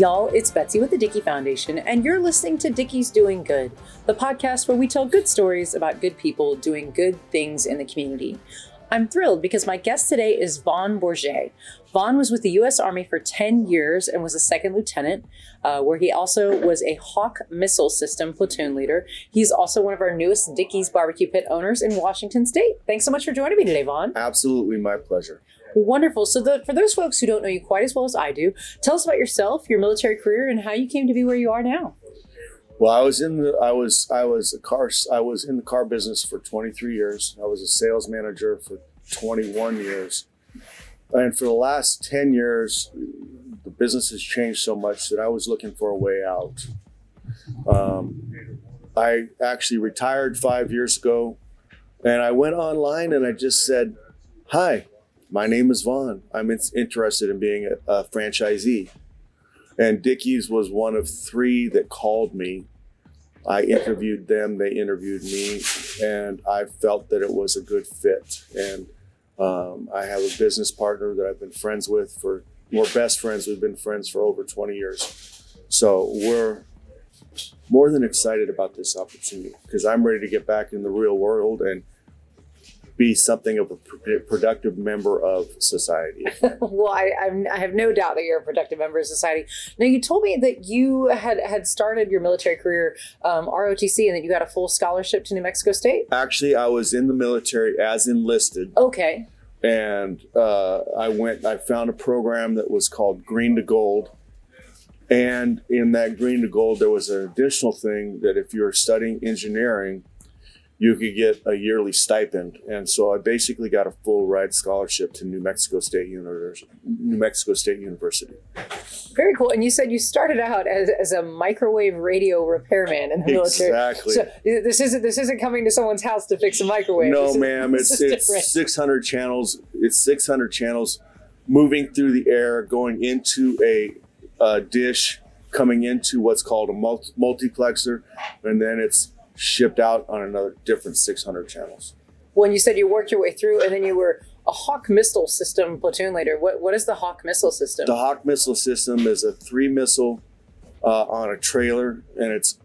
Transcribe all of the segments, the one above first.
y'all. It's Betsy with the Dickey Foundation, and you're listening to Dickey's Doing Good, the podcast where we tell good stories about good people doing good things in the community. I'm thrilled because my guest today is Vaughn Bourget. Vaughn was with the U.S. Army for 10 years and was a second lieutenant, uh, where he also was a Hawk missile system platoon leader. He's also one of our newest Dickey's barbecue pit owners in Washington State. Thanks so much for joining me today, Vaughn. Absolutely, my pleasure. Wonderful. So, the, for those folks who don't know you quite as well as I do, tell us about yourself, your military career, and how you came to be where you are now. Well, I was in the I was I was a car I was in the car business for 23 years. I was a sales manager for 21 years. And for the last 10 years, the business has changed so much that I was looking for a way out. Um, I actually retired five years ago and I went online and I just said, Hi, my name is Vaughn. I'm interested in being a, a franchisee. And Dickey's was one of three that called me. I interviewed them, they interviewed me, and I felt that it was a good fit. And um, I have a business partner that I've been friends with for, we're best friends. We've been friends for over 20 years. So we're more than excited about this opportunity because I'm ready to get back in the real world and be something of a productive member of society. well, I, I'm, i have no doubt that you're a productive member of society. Now, you told me that you had had started your military career um, ROTC and that you got a full scholarship to New Mexico State. Actually, I was in the military as enlisted. Okay. And uh, I went. I found a program that was called Green to Gold. And in that green to gold, there was an additional thing that if you're studying engineering, you could get a yearly stipend. And so I basically got a full ride scholarship to New Mexico State University. New Mexico State University. Very cool. And you said you started out as, as a microwave radio repairman in the military. Exactly. So uh, this isn't this isn't coming to someone's house to fix a microwave. No, this ma'am. Is, it's it's 600 channels. It's 600 channels moving through the air, going into a, a dish, coming into what's called a multi- multiplexer, and then it's shipped out on another different 600 channels. When you said you worked your way through and then you were a Hawk missile system platoon leader, what, what is the Hawk missile system? The Hawk missile system is a three missile uh, on a trailer and it's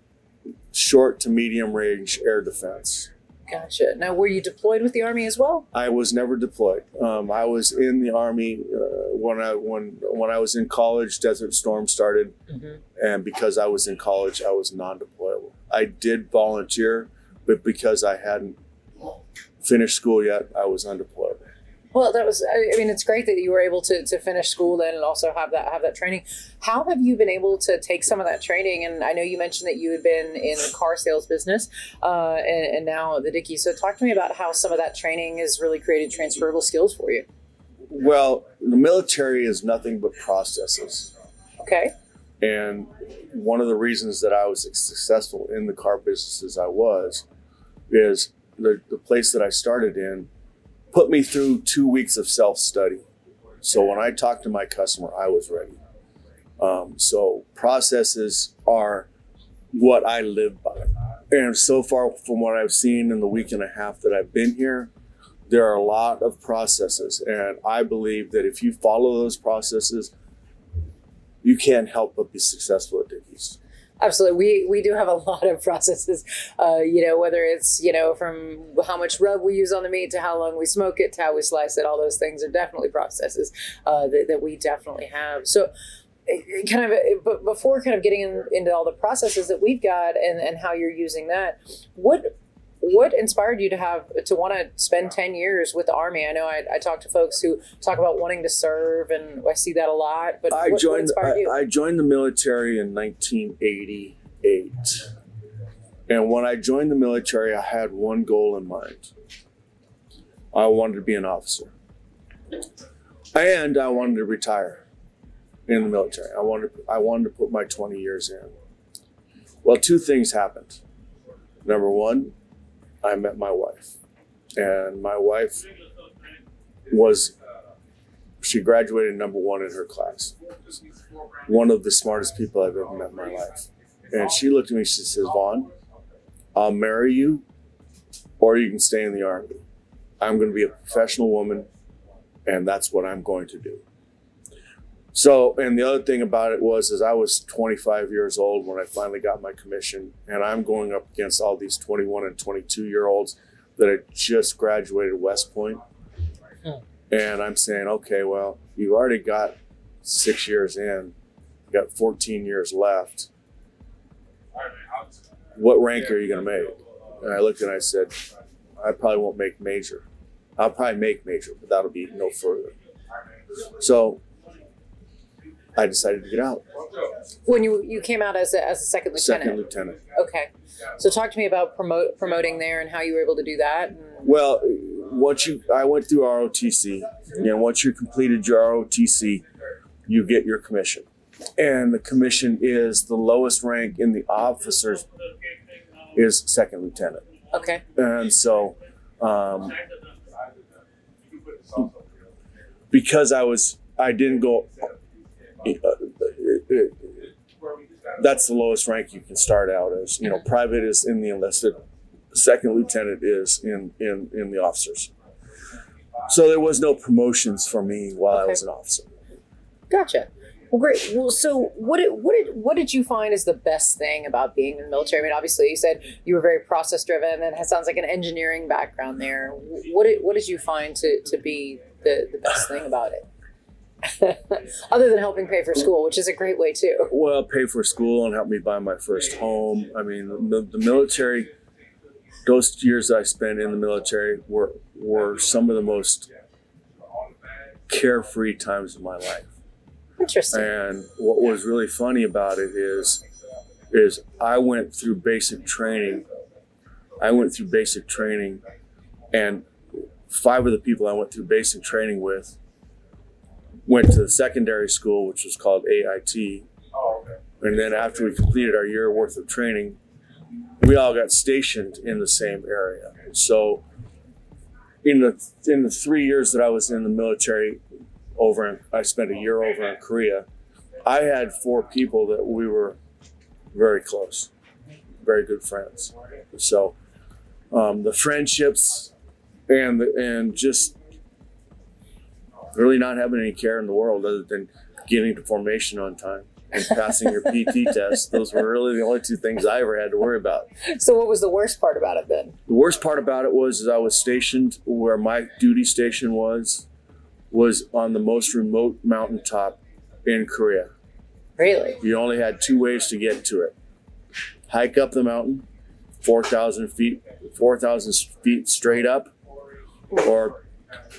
short to medium range air defense. Gotcha. Now, were you deployed with the army as well? I was never deployed. Um, I was in the army uh, when I when when I was in college. Desert Storm started, mm-hmm. and because I was in college, I was non-deployable. I did volunteer, but because I hadn't finished school yet, I was undeployed. Well, that was. I mean, it's great that you were able to, to finish school then and also have that have that training. How have you been able to take some of that training? And I know you mentioned that you had been in the car sales business uh, and, and now the Dickey. So talk to me about how some of that training has really created transferable skills for you. Well, the military is nothing but processes. Okay. And one of the reasons that I was successful in the car business as I was is the, the place that I started in put me through two weeks of self study. So when I talked to my customer, I was ready. Um, so processes are what I live by. And so far, from what I've seen in the week and a half that I've been here, there are a lot of processes. And I believe that if you follow those processes, you can't help but be successful at Dickey's. Absolutely, we we do have a lot of processes. Uh, you know, whether it's you know from how much rub we use on the meat to how long we smoke it to how we slice it. All those things are definitely processes uh, that, that we definitely have. So eh, eh, kind of eh, but before kind of getting in, into all the processes that we've got and, and how you're using that what what inspired you to have to want to spend 10 years with the army? I know I, I talk to folks who talk about wanting to serve and i see that a lot but i what, joined what I, I, joined the military in 1988 and when i joined the military i had one goal in mind. I wanted to be an officer. And i wanted to retire in the military. I wanted i wanted to put my 20 years in. Well two things happened. Number one I met my wife. And my wife was, she graduated number one in her class. One of the smartest people I've ever met in my life. And she looked at me, she says, Vaughn, I'll marry you or you can stay in the army. I'm going to be a professional woman and that's what I'm going to do. So, and the other thing about it was, is I was 25 years old when I finally got my commission, and I'm going up against all these 21 and 22 year olds that had just graduated West Point, Hmm. and I'm saying, okay, well, you've already got six years in, you got 14 years left. What rank are you going to make? And I looked and I said, I probably won't make major. I'll probably make major, but that'll be no further. So I decided to get out. When you you came out as a, as a second lieutenant. Second lieutenant. Okay. So talk to me about promote promoting there and how you were able to do that. And, Well, once you, I went through ROTC, and once you completed your ROTC, you get your commission. And the commission is the lowest rank in the officers is second lieutenant. okay. And so, um, because I was, I didn't go. That's the lowest rank you can start out as. You know, private is in the enlisted, second lieutenant is in in in the officers. So there was no promotions for me while I was an officer. Gotcha. Well, great. Well, so what did what did what did you find is the best thing about being in the military? I mean, obviously, you said you were very process driven, and it sounds like an engineering background there. What did what did you find to to be the the best thing about it? Other than helping pay for school, which is a great way too. well pay for school and help me buy my first home i mean the, the military those years i spent in the military were were some of the most carefree times of my life Interesting. and what was really funny about it is is i went through basic training i went through basic training and five of the people i went through basic training with went to the secondary school which was called ait and then after we completed our year worth of training, we all got stationed in the same area. So in the in the three years that I was in the military over in, I spent a year over in Korea, I had four people that we were very close, very good friends. So um, the friendships and the, and just really not having any care in the world other than getting to formation on time and passing your PT test. Those were really the only two things I ever had to worry about. So, what was the worst part about it then? The worst part about it was is I was stationed where my duty station was was on the most remote mountaintop in Korea. Really? You only had two ways to get to it. Hike up the mountain, 4,000 feet, 4,000 feet straight up, or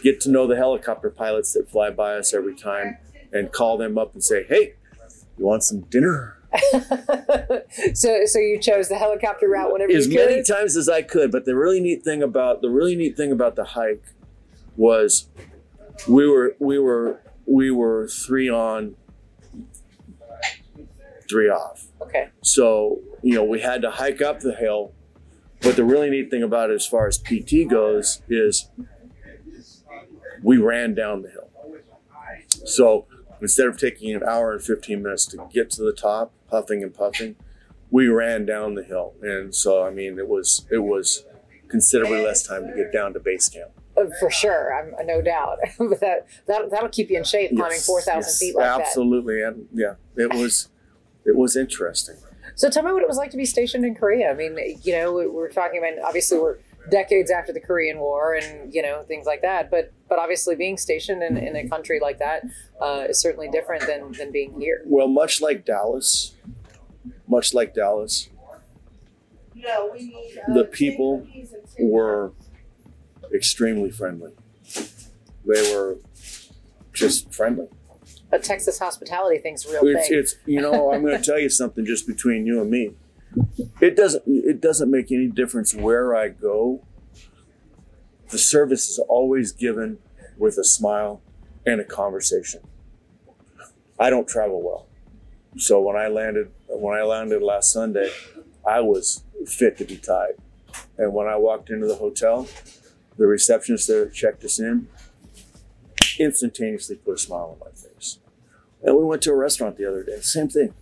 get to know the helicopter pilots that fly by us every time and call them up and say, hey, you want some dinner? so, so you chose the helicopter route whenever as many times as I could. But the really neat thing about the really neat thing about the hike was we were we were we were three on, three off. okay. So you know we had to hike up the hill. But the really neat thing about it, as far as PT goes, is we ran down the hill. So instead of taking an hour and 15 minutes to get to the top, puffing and puffing, we ran down the hill. And so, I mean, it was, it was considerably less time to get down to base camp. Uh, For sure, I'm no doubt. but that that that'll keep you in shape climbing Yes, four thousand yes, feet like that. Absolutely. And yeah, it was, it was interesting. So tell me what it was like to be stationed in Korea. I mean, you know, we're talking about obviously we're decades after the Korean War and you know things like that. But but obviously being stationed in, in a country like that uh, is certainly different than than being here. Well, much like Dallas, much like Dallas, the people were extremely friendly. They were just friendly. But Texas hospitality thing's real It's, thing. it's you know I'm going to tell you something just between you and me. It doesn't it doesn't make any difference where I go. The service is always given with a smile and a conversation. I don't travel well, so when I landed when I landed last Sunday, I was fit to be tied. And when I walked into the hotel, the receptionist there checked us in, instantaneously put a smile on my face. And we went to a restaurant the other day, same thing.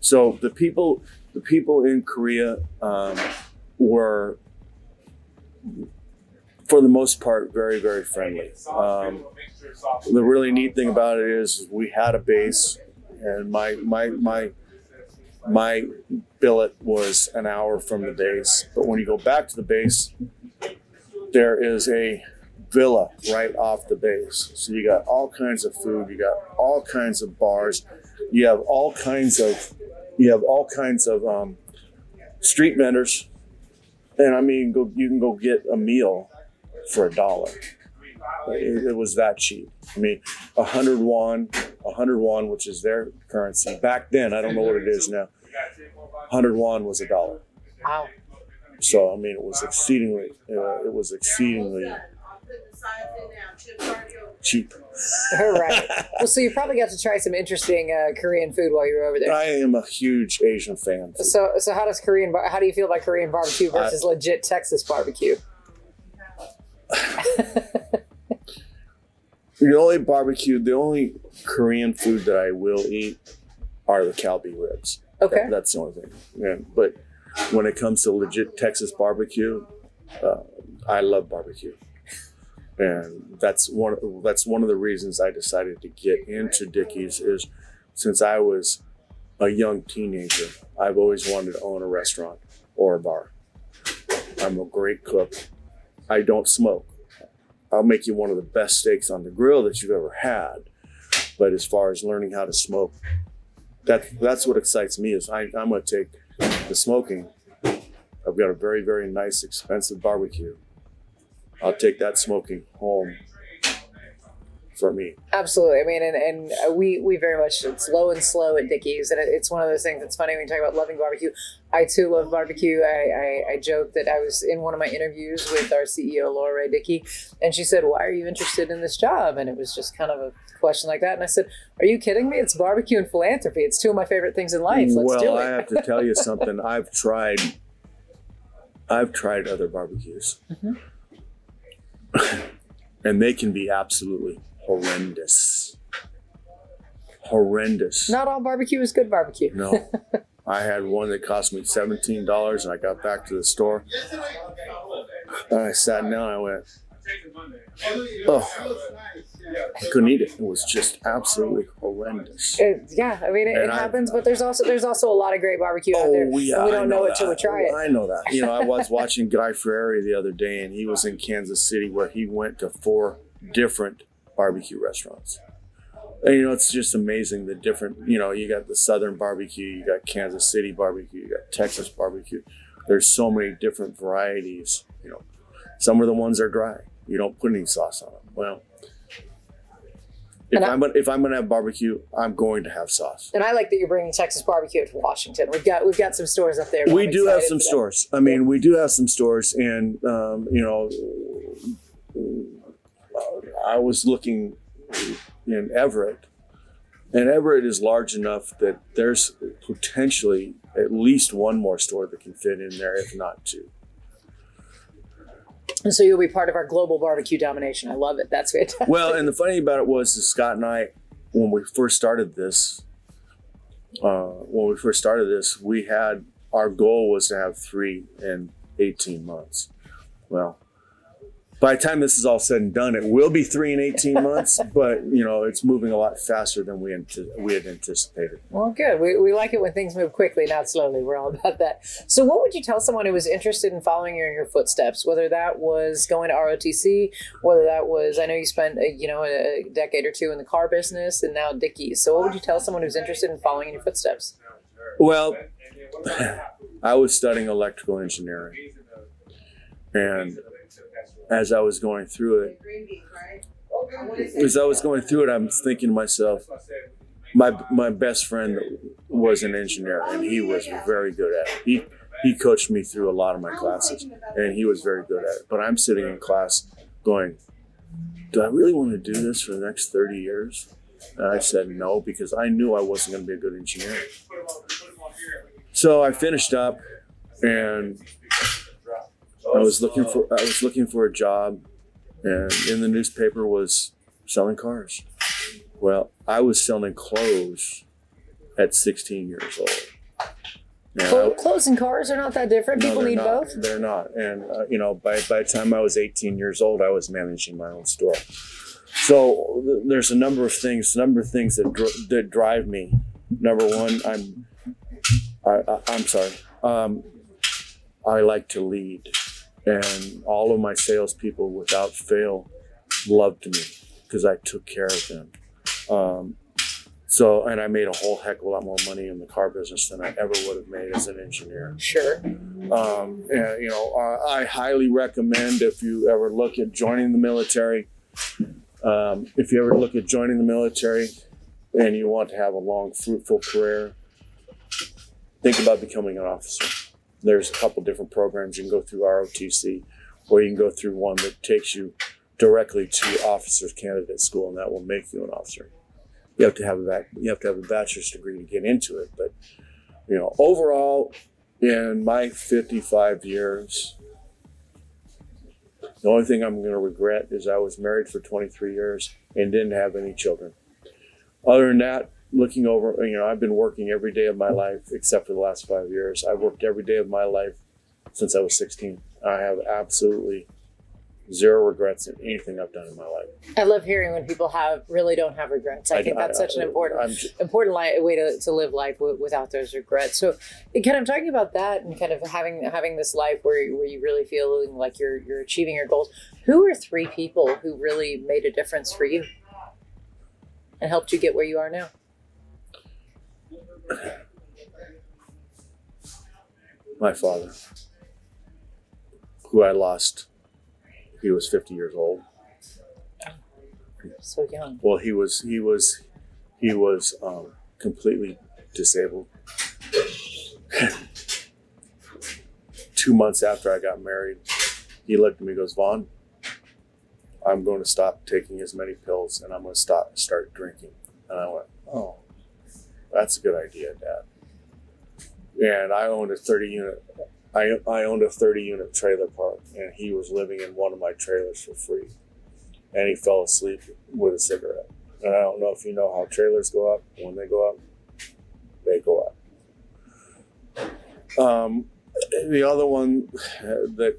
So the people, the people in Korea um, were for the most part, very very friendly. Um, the really neat thing about it is we had a base, and my my my my billet was an hour from the base. But when you go back to the base, there is a villa right off the base. So you got all kinds of food, you got all kinds of bars, you have all kinds of you have all kinds of um, street vendors, and I mean, go you can go get a meal for a dollar. It, it was that cheap. I mean, a hundred won, a hundred won, which is their currency back then. I don't know what it is now. Hundred won was a dollar. Wow. So I mean, it was exceedingly, uh, it was exceedingly cheap. right. Well, so you probably got to try some interesting uh, Korean food while you were over there. I am a huge Asian fan. So, so how does Korean? bar- How do you feel about Korean barbecue versus legit Texas barbecue? The only barbecue, the only Korean food that I will eat are the kalbi ribs. Okay. That- that's the only thing. Yeah, but when it comes to legit Texas barbecue, uh, I love barbecue, and that's one. That's one of the reasons I decided to get into Dickey's is since I was a young teenager, I've always wanted to own a restaurant or a bar. I'm a great cook. I don't smoke. I'll make you one of the best steaks on the grill that you've ever had. But as far as learning how to smoke, that that's what excites me. Is I, I'm to take the smoking. I've got a very very nice expensive barbecue. I'll take that smoking home for me. Absolutely. I mean, and, and we we very much it's low and slow at Dickey's, and it's one of those things that's funny when you talk about loving barbecue. I too love barbecue. I, I I joke that I was in one of my interviews with our CEO Laura Rea Dickey, and she said, "Why are you interested in this job?" And it was just kind of a question like that, and I said, "Are you kidding me? It's barbecue and philanthropy. It's two of my favorite things in life. Let's well, do I have to tell you something. I've tried. I've tried other barbecues, mm-hmm. And they can be absolutely horrendous. Horrendous. Not all barbecue is good barbecue. No. I had one that cost me seventeen dollars, and I got back to the store, and I sat down. and I went, "Oh, I couldn't eat it. It was just absolutely horrendous." It- yeah, I mean it, it I- happens, but there's also there's also a lot of great barbecue out oh, there. Oh, yeah, we don't know, it till we that. try it. Oh, I know that. You know, I was watching Guy Fieri the other day, and he was in Kansas City where he went to four different barbecue restaurants. And, you know, it's just amazing the different, you know, you got the Southern barbecue, you got Kansas City barbecue, you got Texas barbecue. There's so many different varieties, you know. Some of the ones are dry. You don't put any sauce on them. Well, if I'm gonna, if I'm gonna have barbecue, I'm going to have sauce. And I like that you're bringing Texas barbecue to Washington. We've got we've got some stores up there. we I'm do have some stores. I mean, we do have some stores, and um, you know, I was looking in Everett, and Everett is large enough that there's potentially at least one more store that can fit in there, if not two. And so you'll be part of our global barbecue domination. I love it. That's fantastic. Well, and the funny about it was, Scott and I, when we first started this, uh, when we first started this, we had our goal was to have three in 18 months. Well, by the time this is all said and done, it will be three and 18 months, but you know, it's moving a lot faster than we ante- we had anticipated. Well, good. We, we like it when things move quickly, not slowly. We're all about that. So, what would you tell someone who was interested in following your, in your footsteps? Whether that was going to ROTC, whether that was, I know you spent a, you know a decade or two in the car business, and now Dickey's. So, what would you tell someone who's interested in following in your footsteps? Well, I was studying electrical engineering, and as I was going through it, as I was going through it, I'm thinking to myself, my my best friend was an engineer, and he was very good at it. He he coached me through a lot of my classes, and he was very good at it. But I'm sitting in class going, "Do I really want to do this for the next 30 years?" And I said no because I knew I wasn't going to be a good engineer. So I finished up, and I was looking for I was looking for a job, and in the newspaper was selling cars. Well, I was selling clothes at 16 years old. I- clothes and cars are not that different. no, People need not. both. They're not. And uh, you know, by by the time I was 18 years old, I was managing my own store. So th- there's a number of things, number of things that dr- that drive me. Number one, I'm I, I, I'm sorry. Um, I like to lead, and all of my salespeople, without fail, loved me because I took care of them. Um, so, and I made a whole heck of a lot more money in the car business than I ever would have made as an engineer. Sure. Um, and, you know, uh, I highly recommend if you ever look at joining the military, um, if you ever look at joining the military and you want to have a long, fruitful career, think about becoming an officer. There's a couple different programs you can go through ROTC, or you can go through one that takes you directly to officers candidate school, and that will make you an officer. You have to have a you have to have a bachelor's degree to get into it, but you know, overall, in my 55 years, the only thing I'm going to regret is I was married for 23 years and didn't have any children. Other than that, looking over, you know, I've been working every day of my life except for the last five years. I've worked every day of my life since I was 16. I have absolutely zero regrets in anything I've done in my life. I love hearing when people have really don't have regrets. I, think that's such an important I'm important li- way to, to live life w- without those regrets. So, kind of talking about that and kind of having having this life where, where you really feel like you're you're achieving your goals. Who are three people who really made a difference for you and helped you get where you are now? my father, who I lost. He was 50 years old. So young. Well, he was he was he was um, completely disabled. Two months after I got married, he looked at me and goes, Vaughn, I'm going to stop taking as many pills and I'm going to stop and start drinking. And I went, Oh, that's a good idea, Dad. And I owned a 30 unit. I, I owned a 30 unit trailer park, and he was living in one of my trailers for free and he fell asleep with a cigarette. And I don't know if you know how trailers go up. When they go up, they go up. Um, the other one that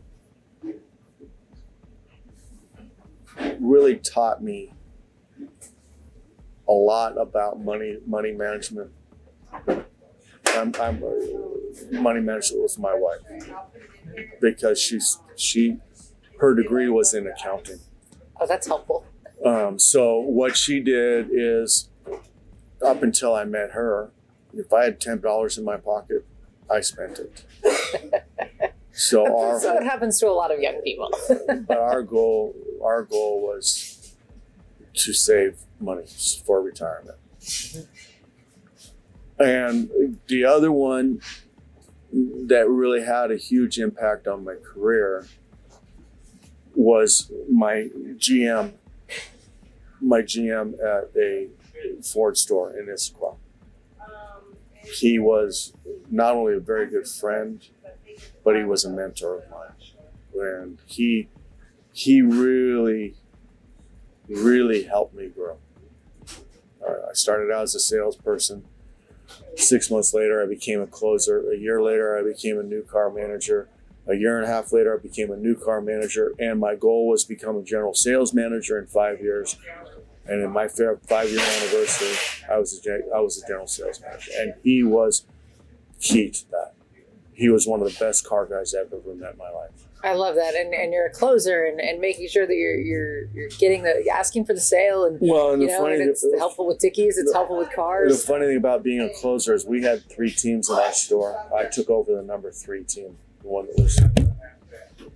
really taught me a lot about money money management. I'm, I'm money management with my wife because she's she her degree was in accounting. Oh, that's helpful. Um, so what she did is, up until I met her, if I had ten dollars in my pocket, I spent it. So our so it happens to a lot of young people. but our goal our goal was to save money for retirement. And the other one that really had a huge impact on my career was my GM, my GM at a Ford store in Issaquah. He was not only a very good friend, but he was a mentor of mine. And he he really, really helped me grow. I started out as a salesperson. Six months later, I became a closer. A year later, I became a new car manager. A year and a half later, I became a new car manager, and my goal was become a general sales manager in five years. And in my five year anniversary, I was a, gen- was a general sales manager, and he was key to that. He was one of the best car guys I've ever met in my life. I love that, and, and you're a closer, and, and making sure that you're you're you're getting the asking for the sale, and Well, and you the know, funny and it's helpful with Dickey's, it's helpful with cars. The funny thing about being a closer is we had three teams in our store. I took over the number three team, the one that was,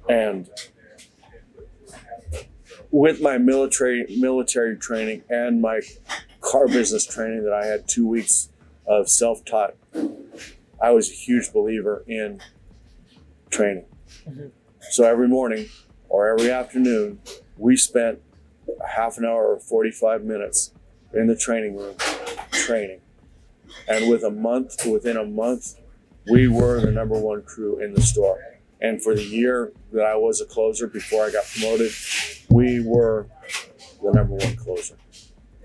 and with my military military training and my car business training that I had two weeks of self taught, I was a huge believer in training. Mhm. So every morning or every afternoon, we spent a half an hour or 45 minutes in the training room training. And with a month, within a month, we were the number one crew in the store. And for the year that I was a closer before I got promoted, we were the number one closer.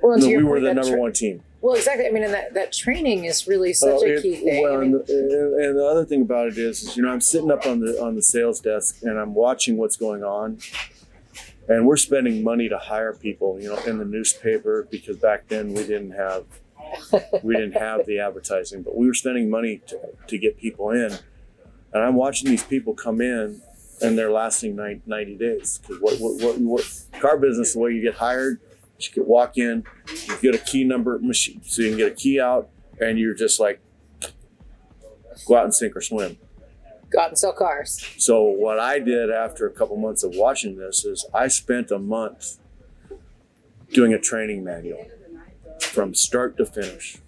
Well, No, we were the number tra- one team. Well, exactly. I mean, and that, that training is really such a it- key thing. Well, I mean, and, the, and the other thing about it is, is, you know, I'm sitting up on the on the sales desk and I'm watching what's going on, and we're spending money to hire people, you know, in the newspaper because back then we didn't have we didn't have the advertising, but we were spending money to, to get people in, and I'm watching these people come in, and they're lasting 90 days. Because what, what what what car business the way you get hired, you can walk in, you get a key number machine, so you can get a key out, and you're just like go out and sink or swim. go out and sell cars. So what I did after a couple months of watching this is I spent a month doing a training manual from start to finish.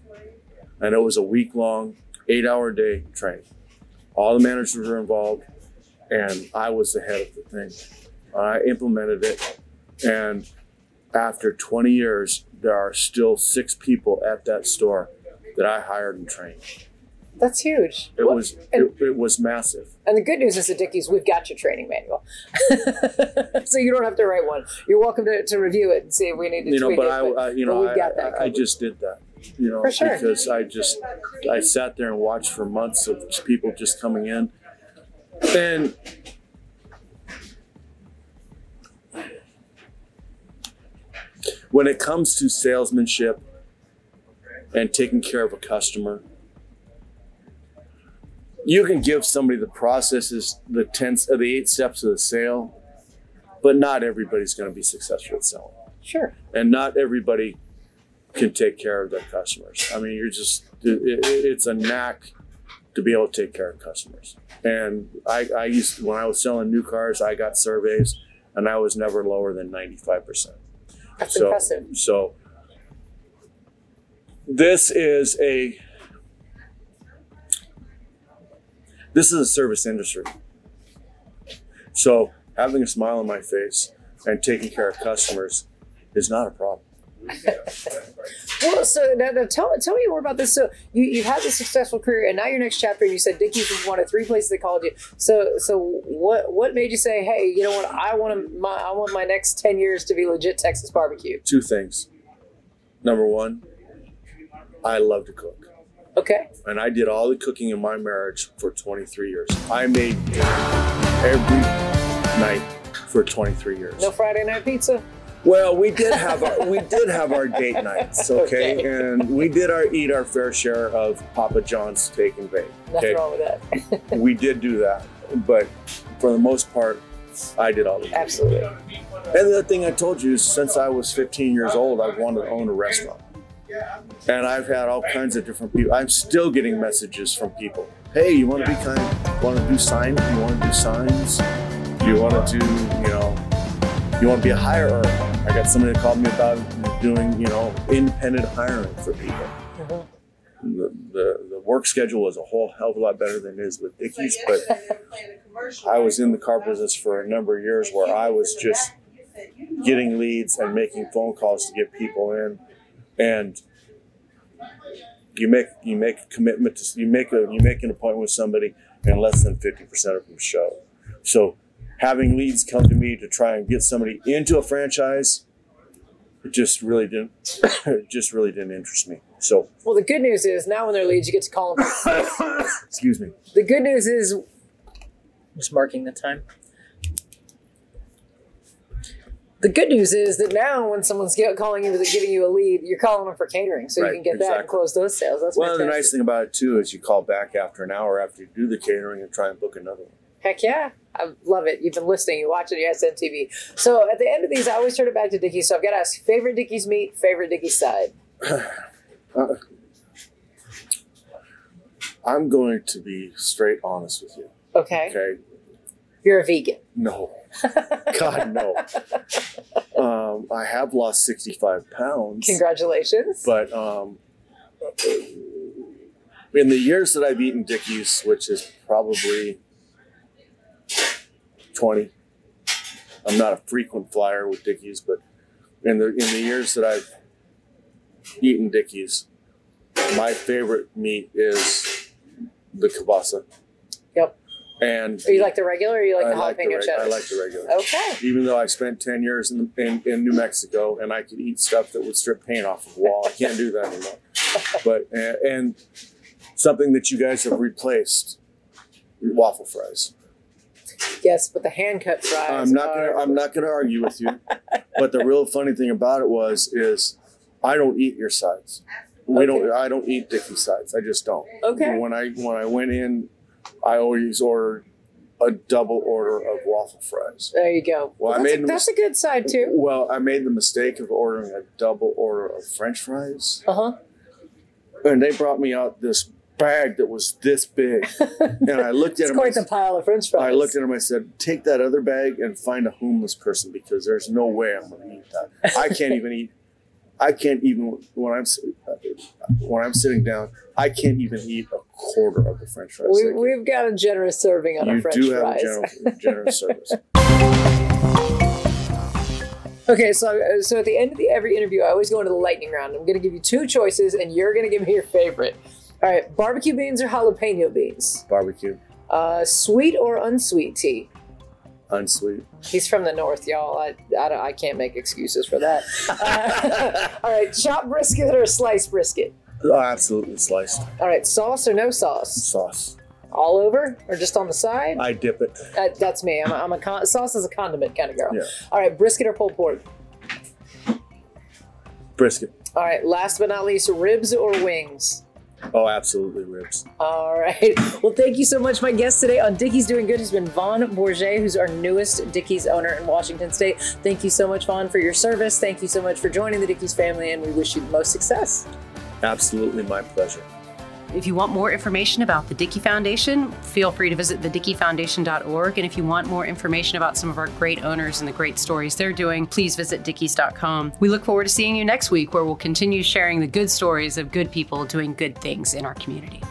And it was a week long, eight hour day training. All the managers were involved and I was the head of the thing. I implemented it and after 20 years, there are still six people at that store that I hired and trained. That's huge. It What- was and- it, it was massive. And the good news is at Dickey's, we've got your training manual. so you don't have to write one. You're welcome to, to review it and see if we need to you know, tweak but it. I, I you know, I, I, I just did that, you know, For sure. because I just, I sat there and watched for months of people just coming in, and when it comes to salesmanship and taking care of a customer, you can give somebody the processes, the uh, the eight steps of the sale, but not everybody's going to be successful at selling Sure. and not everybody can take care of their customers. I mean, you're just it, it- it's a knack to be able to take care of customers. And I, I used when I was selling new cars, I got surveys, and I was never lower than ninety five percent. That's So- impressive. So this is a this is a service industry. So having a smile on my face and taking care of customers is not a problem. Well, so now, now tell, tell me more about this. So you, you've had this successful career, and now your next chapter, and you said Dickey's was one of three places they called you. So, so what what made you say, hey, you know what, I want to, my, I want my next ten years to be legit Texas barbecue? Two things. Number one, I love to cook. Okay, And I did all the cooking in my marriage for 23 years. I made dinner every night for 23 years. no Friday night pizza. Well, we did have our, we did have our date nights, okay? Okay. and we did our eat our fair share of Papa John's steak and bake. Nothing Okay, wrong with that. we did do that, but for the most part, I did all the. Absolutely. And the other thing I told you is, since I was 15 years old, I've wanted to own a restaurant, and I've had all kinds of different people. I'm still getting messages from people. Hey, you want to be kind? Want to do sign? You want to do signs? You want to do, you know, you want to be a hirer? I got somebody that called me about doing, you know, independent hiring for people. The, the, the work schedule is a whole hell of a lot better than it is with Dickey's, but I was in the car business for a number of years where I was just getting leads and making phone calls to get people in, and you make you make a commitment to you make a you make an appointment with somebody, and less than fifty percent of them show. So having leads come to me to try and get somebody into a franchise, it just really didn't it just really didn't interest me. So Well, the good news is now when they're leads, you get to call them. excuse me. the good news is, just marking the time. The good news is that now when someone's get, calling you, giving you a lead, you're calling them for catering, so Right, you can get that and close those sales. That's Well, the nice thing about it too is you call back after an hour after you do the catering and try and book another one. Heck yeah. I love it. You've been listening, you're watching your SNTV. So at the end of these, I always turn it back to Dickey's. So I've got to ask favorite Dickey's meat, favorite Dickey's side. I'm going to be straight honest with you. Okay. Okay. You're a vegan. No. God no. Um, I have lost 65 pounds. Congratulations. But um, in the years that I've eaten Dickey's, which is probably 20, I'm not a frequent flyer with Dickey's, but in the in the years that I've eaten Dickey's, my favorite meat is the kielbasa. Yep. And Or you like the regular or you like I the like the reg- cheddar? I like the regular. Okay. Even though I spent ten years in, in in New Mexico and I could eat stuff that would strip paint off of the wall, I can't do that anymore. But and, and something that you guys have replaced, waffle fries. Yes, but the hand cut fries. I'm not gonna are- I'm not gonna argue with you. but the real funny thing about it was is I don't eat your sides. We don't I don't eat Dickey's sides. I just don't. Okay. When I when I went in, I always ordered a double order of waffle fries. There you go. Well, I made a, that's a good side too. Well, I made the mistake of ordering a double order of French fries, Uh huh. and they brought me out this bag that was this big, and I looked at him. It's quite the pile of French fries. I looked at him. I said, "Take that other bag and find a homeless person because there's no way I'm going to eat that. I can't even eat. I can't even when I'm when I'm sitting down. I can't even eat a quarter of the French fries. We, we've got a generous serving on our you French do have fries. a general, generous service. Okay, so uh, so at the end of the, every interview, I always go into the lightning round. I'm going to give you two choices, and you're going to give me your favorite. All right, barbecue beans or jalapeno beans? Barbecue, Uh, sweet or unsweet tea? unsweet. He's from the north, y'all. I, I, don't- I can't make excuses for that. Uh, all right, chopped brisket or sliced brisket? Oh, absolutely sliced All right, sauce or no sauce? sauce. All over or just on the side? I dip it. Uh, that's me. I'm a, I'm a con- sauce is a condiment kind of girl. Yeah. All right, brisket or pulled pork? Brisket. All right, last but not least, ribs or wings? Oh, absolutely ribs. All right. Well, thank you so much. My guest today on Dickey's Doing Good has been Vaughn Bourget, who's our newest Dickey's owner in Washington State. Thank you so much, Vaughn, for your service. Thank you so much for joining the Dickey's family, and we wish you the most success. Absolutely my pleasure. If you want more information about the Dickey Foundation, feel free to visit thedickeyfoundation.org. And if you want more information about some of our great owners and the great stories they're doing, please visit dickeys.com. We look forward to seeing you next week where we'll continue sharing the good stories of good people doing good things in our community.